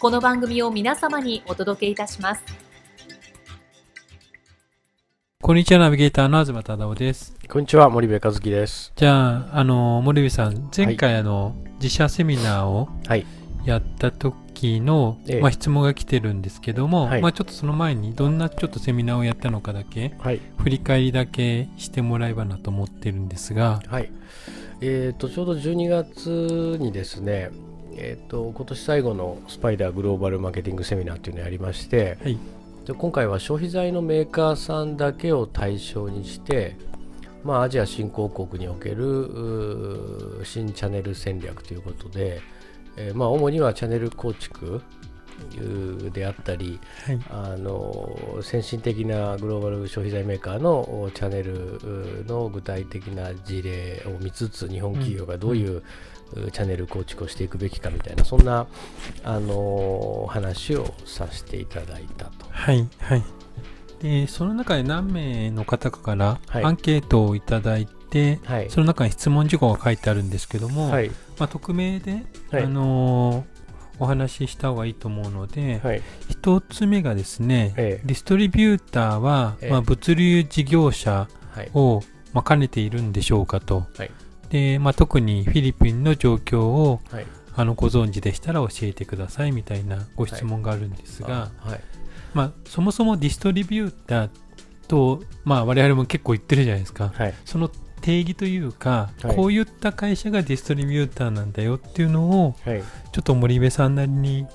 この番組を皆様にお届けいたします。こんにちは、ナビゲーターの東忠夫です。こんにちは、森部和樹です。じゃあ、あの、森部さん、前回、はい、あの、自社セミナーをやった時の、はい、まあ、質問が来てるんですけども、はい、まあ、ちょっとその前に、どんなちょっとセミナーをやったのかだけ、振り返りだけしてもらえばなと思ってるんですが、はい。えっ、ー、と、ちょうど12月にですね、えーと、今年最後のスパイダーグローバルマーケティングセミナーというのをやりまして、はい、で今回は消費財のメーカーさんだけを対象にして、まあ、アジア新興国における新チャンネル戦略ということで、えー、まあ、主にはチャンネル構築であったり、はい、あの先進的なグローバル消費財メーカーのチャンネルの具体的な事例を見つつ日本企業がどういう、うんチャンネル構築をしていくべきかみたいなそんな、あの話をさせていただいたと。はいはい。でその中で何名の方から、アンケートをいただいて、はい、その中に質問事項が書いてあるんですけども、はい、まあ、匿名で、はい、あのー、お話しした方がいいと思うので、はい、1つ目がですね、ええ、ディストリビューターは、え、まあ、物流事業者を、まあ、兼ねているんでしょうかと。はいで、まあ、特にフィリピンの状況を、はい、あのご存知でしたら教えてくださいみたいなご質問があるんですが、はい、まあ、そもそもディストリビューターと、まあ、我々も結構言ってるじゃないですか、はい、その定義というか、こういった会社がディストリビューターなんだよっていうのを、ちょっと森部さんなりに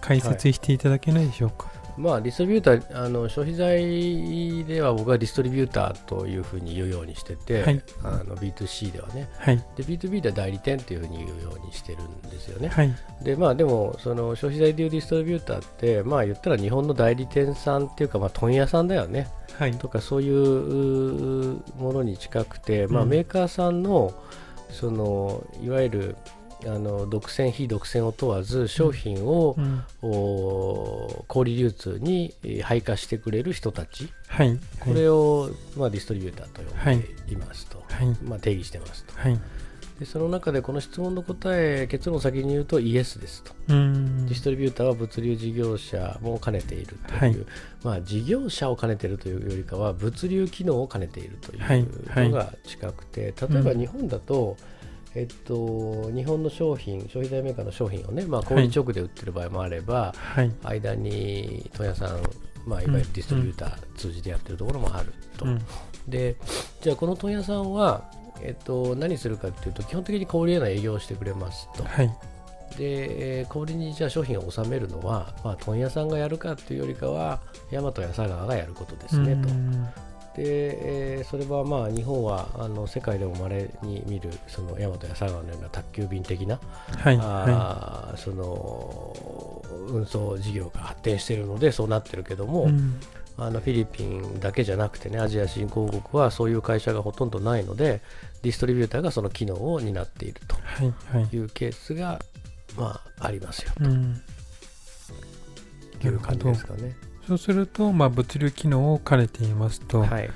解説していただけないでしょうか。まあ、ディストリビューターあの消費財では僕はディストリビューターというふうに言うようにしてて、はい、あの B2C ではね、はい、で B2B では代理店というふうに言うようにしてるんですよね、はい、でまあ、でもその消費財でいうディストリビューターって、まあ、言ったら日本の代理店さんっていうか、まあ、問屋さんだよね、はい、とかそういうものに近くて、まあ、メーカーさんのそのいわゆるあの独占非独占を問わず商品を、うん、小売流通に配下してくれる人たち、はい、これを、まあ、ディストリビューターと呼んでい。ますと、はい、まあ、定義してますと、はい、でその中でこの質問の答え結論を先に言うとイエスですと。ディストリビューターは物流事業者も兼ねているという、まあ、事業者を兼ねているというよりかは物流機能を兼ねているというのが近くて、例えば日本だと、うんえっと、日本の商品、消費財メーカーの商品をね、まあ、小売直で売ってる場合もあれば、はい、間に問屋さん、まあ、いわゆるディストリビューター通じてやってるところもあると。うん、で、じゃあこの問屋さんは、えっと、何するかというと、基本的に小売への営業をしてくれますと。はい。で小売にじゃあ商品を納めるのは、まあ、問屋さんがやるかというよりかは大和や佐川がやることですねとで、えー、それはまあ日本はあの世界でもまれに見るその大和や佐川のような宅急便的な、はい、あはい、その運送事業が発展しているのでそうなってるけども、うん、あのフィリピンだけじゃなくてねアジア新興国はそういう会社がほとんどないのでディストリビューターがその機能を担っているというケースが、まあ、ありますよと、うん、いう感じですかね。そうすると、まあ、物流機能を兼ねていますと。はい、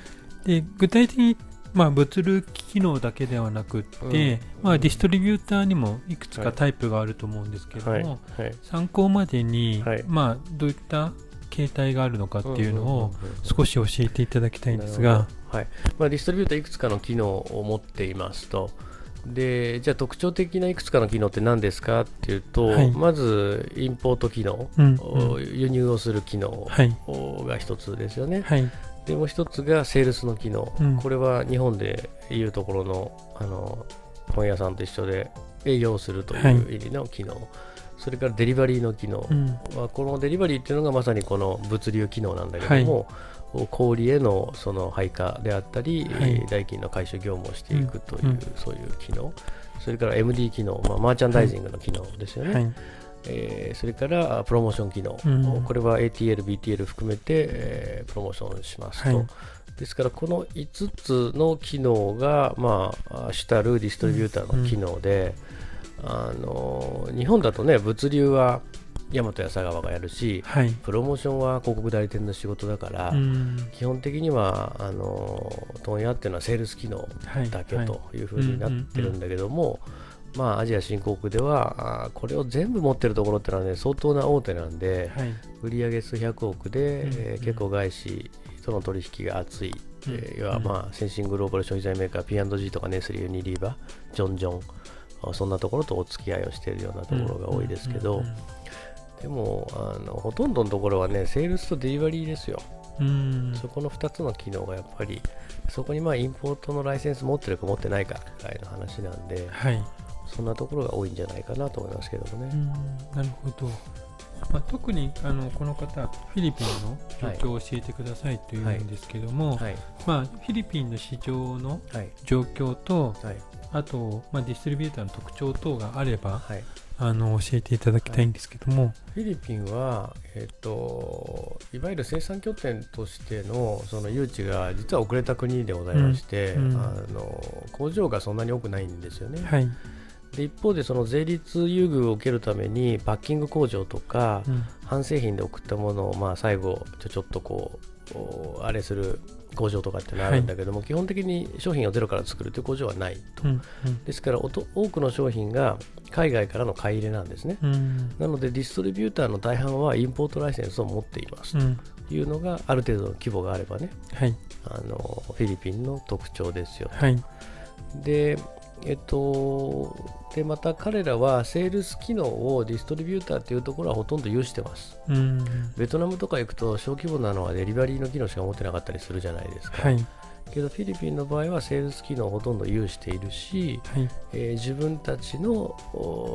で具体的に、まあ、物流機能だけではなくって、うん、まあ、ディストリビューターにもいくつかタイプがあると思うんですけども、はい。はい、参考までに、まあ、どういった形態があるのかっていうのを少し教えていただきたいんですが、はい。まあ、ディストリビューターいくつかの機能を持っていますとでじゃあ特徴的ないくつかの機能って何ですかっていうと、はい、まずインポート機能、うんうん、輸入をする機能が一つですよね。はい、でもう一つがセールスの機能、うん、これは日本でいうところのあの本屋さんと一緒で営業するという意味の機能、はい、それからデリバリーの機能、うん、このデリバリーっていうのがまさにこの物流機能なんだけども、小売へのその配下であったり、はい、代金の回収業務をしていくという、うん、そういう機能、それから MD 機能、まあ、マーチャンダイジングの機能ですよね。はい。えー、それからプロモーション機能、うん、これは ATL、BTL 含めて、えー、プロモーションしますと、はい、ですからこの5つの機能が、まあ、主たるディストリビューターの機能で、うん、あの日本だとね物流は大和や佐川がやるし、はい、プロモーションは広告代理店の仕事だから、基本的にはあの問屋っていうのはセールス機能だけというふうになってるんだけども、まあ、アジア新興国ではあこれを全部持ってるところってのはね相当な大手なんで、はい、売上数百億で、うん。えー、結構外資との取引が厚い、うん、えー、要は、まあ、先進グローバル消費財メーカー P&G とかネスリーユニリーバジョンジョンそんなところとお付き合いをしているようなところが多いですけど、でもあのほとんどのところはねセールスとデリバリーですよ。そこの2つの機能がやっぱりそこにまあインポートのライセンス持ってるか持ってないかぐらいの話なんで、はい、そんなところが多いんじゃないかなと思いますけどもね。なるほど。まあ、特にあのこの方、フィリピンの状況を教えてくださいというんですけども、はい。はい、まあ、フィリピンの市場の状況と、はい、あと、まあ、ディストリビューターの特徴等があれば、あの教えていただきたいんですけども、フィリピンは、えっと、いわゆる生産拠点としてのその誘致が実は遅れた国でございまして、うんうん、あの工場がそんなに多くないんですよね。はい。で一方でその税率優遇を受けるためにパッキング工場とか、うん、半製品で送ったものをまあ最後ちょちょっとこうあれする工場とかってのあるんだけども、はい、基本的に商品をゼロから作るという工場はないと、うんうん、ですから多くの商品が海外からの買い入れなんですね、うん、なのでディストリビューターの大半はインポートライセンスを持っていますというのがある程度の規模があればね、はい、あのフィリピンの特徴ですよ、はい、でえっと、でまた彼らはセールス機能をディストリビューターというところはほとんど有してます、ベトナムとか行くと小規模なのはデリバリーの機能しか持ってなかったりするじゃないですか、はい、けどフィリピンの場合はセールス機能をほとんど有しているし、はい、えー、自分たちの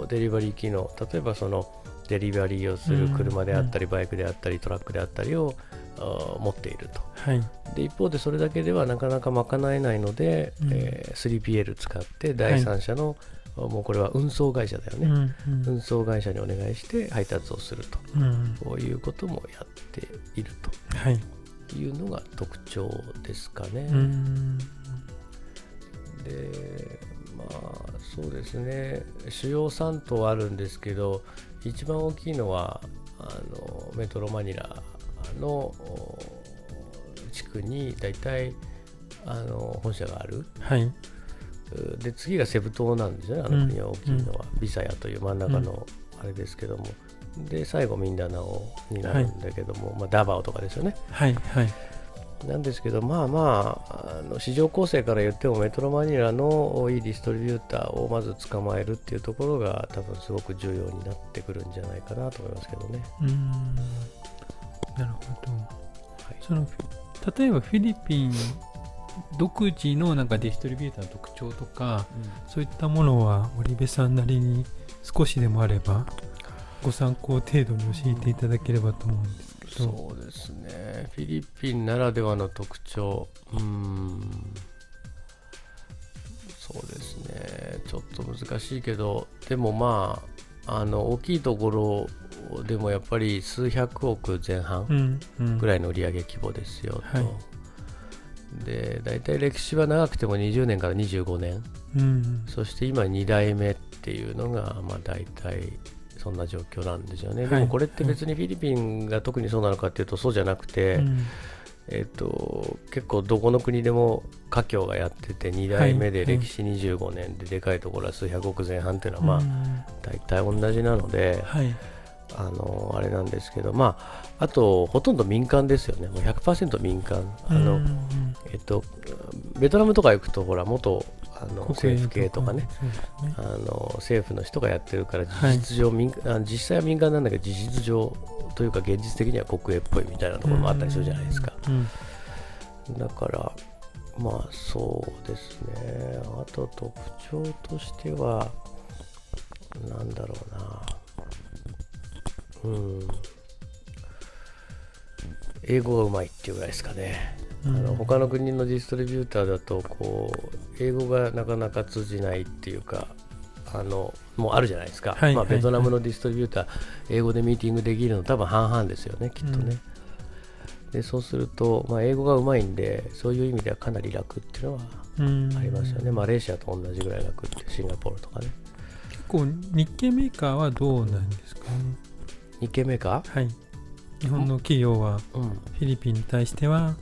デリバリー機能例えばそのデリバリーをする車であったり、バイクであったりトラックであったりを持っていると、はい、で一方でそれだけではなかなか賄えないので、うん、えー、3PL 使って第三者の、はい、もうこれは運送会社だよね、うんうん、運送会社にお願いして配達をすると、うん、こういうこともやっていると、はい、いうのが特徴ですかね。でまあそうですね。主要3島あるんですけど一番大きいのはあのメトロマニラの地区に大体あの本社がある、はい、で次がセブ島なんですよね。あの国は大きいのは、うん、ビサヤという真ん中のあれですけども、うん、で最後ミンダナオになるんだけども、はい、まあ、ダバオとかですよね。はいはい。なんですけど、まあまあ、あの市場構成から言ってもメトロマニラのいいディストリビューターをまず捕まえるっていうところが多分すごく重要になってくるんじゃないかなと思いますけどね。うんなるほど、はい、その例えばフィリピン独自のなんかディストリビューターの特徴とか、うん、そういったものは森部さんなりに少しでもあればご参考程度に教えていただければと思うんですけど、そうですね。フィリピンならではの特徴。うん。そうですね。ちょっと難しいけどでもまああの大きいところでもやっぱり数百億前半ぐらいの売上規模ですよと、はい、で大体歴史は長くても20年から25年、うん、そして今2代目っていうのがまあ大体そんな状況なんですよね、はい、でもこれって別にフィリピンが特にそうなのかっていうとそうじゃなくて、うん、えーと、結構どこの国でも華僑がやってて2代目で歴史25年ででかいところは数百億前半っていうのはまあ大体同じなので、はいあのあれなんですけど、まあ、あとほとんど民間ですよね、もう100%民間、あのえっと、ベトナムとか行くと、ほら、元あの政府系とかね、ね、あの政府の人がやってるから事実上、はい、民実際は民間なんだけど事実上というか現実的には国営っぽいみたいなところもあったりするじゃないですか。だからまあそうですね。あと特徴としてはなんだろうなうん。英語がうまいっていうぐらいですかね。あの他の国のディストリビューターだとこう英語がなかなか通じないっていうかあのもうあるじゃないですか、はい、まあ、ベトナムのディストリビューター、はい、英語でミーティングできるの多分半々ですよねきっとね、うん、でそうすると、まあ、英語がうまいんでそういう意味ではかなり楽っていうのはありますよね、マレーシアと同じぐらい楽ってシンガポールとかね。結構日系メーカーはどうなんですかね日系メーカーはい。日本の企業はフィリピンに対しては、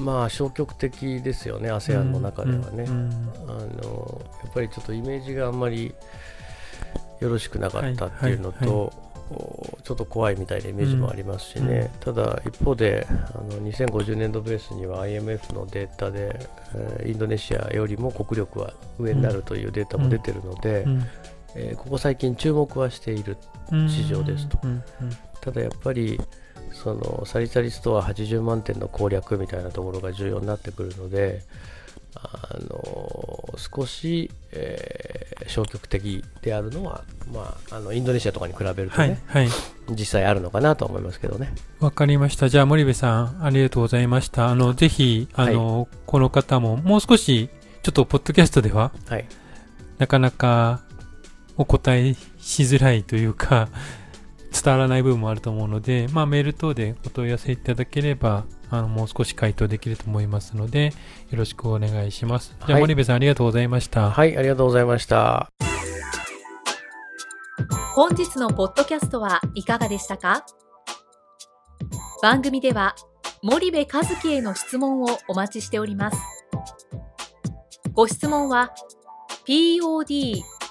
まあ消極的ですよね ASEAN の中ではね、あのやっぱりちょっとイメージがあんまりよろしくなかったっていうのと、ちょっと怖いみたいなイメージもありますしね、ただ一方であの2050年度ベースには IMF のデータで、えー、インドネシアよりも国力は上になるというデータも出てるので、えー、ここ最近注目はしている市場ですと、ただやっぱりそのサリサリストア80万点の攻略みたいなところが重要になってくるのであの少し、えー、消極的であるのは、まあ、あのインドネシアとかに比べるとね、はい、はい、実際あるのかなと思いますけどね。わかりました。じゃあ森部さんありがとうございました。あのぜひあの、はい、この方ももう少しちょっとポッドキャストでは、はい、なかなかお答えしづらいというか伝わらない部分もあると思うので、まあ、メール等でお問い合わせいただければ、あのもう少し回答できると思いますので、よろしくお願いします。じゃあ、森部さんありがとうございました。はい、ありがとうございました。本日のポッドキャストはいかがでしたか？番組では森部和樹への質問をお待ちしております。ご質問は podcast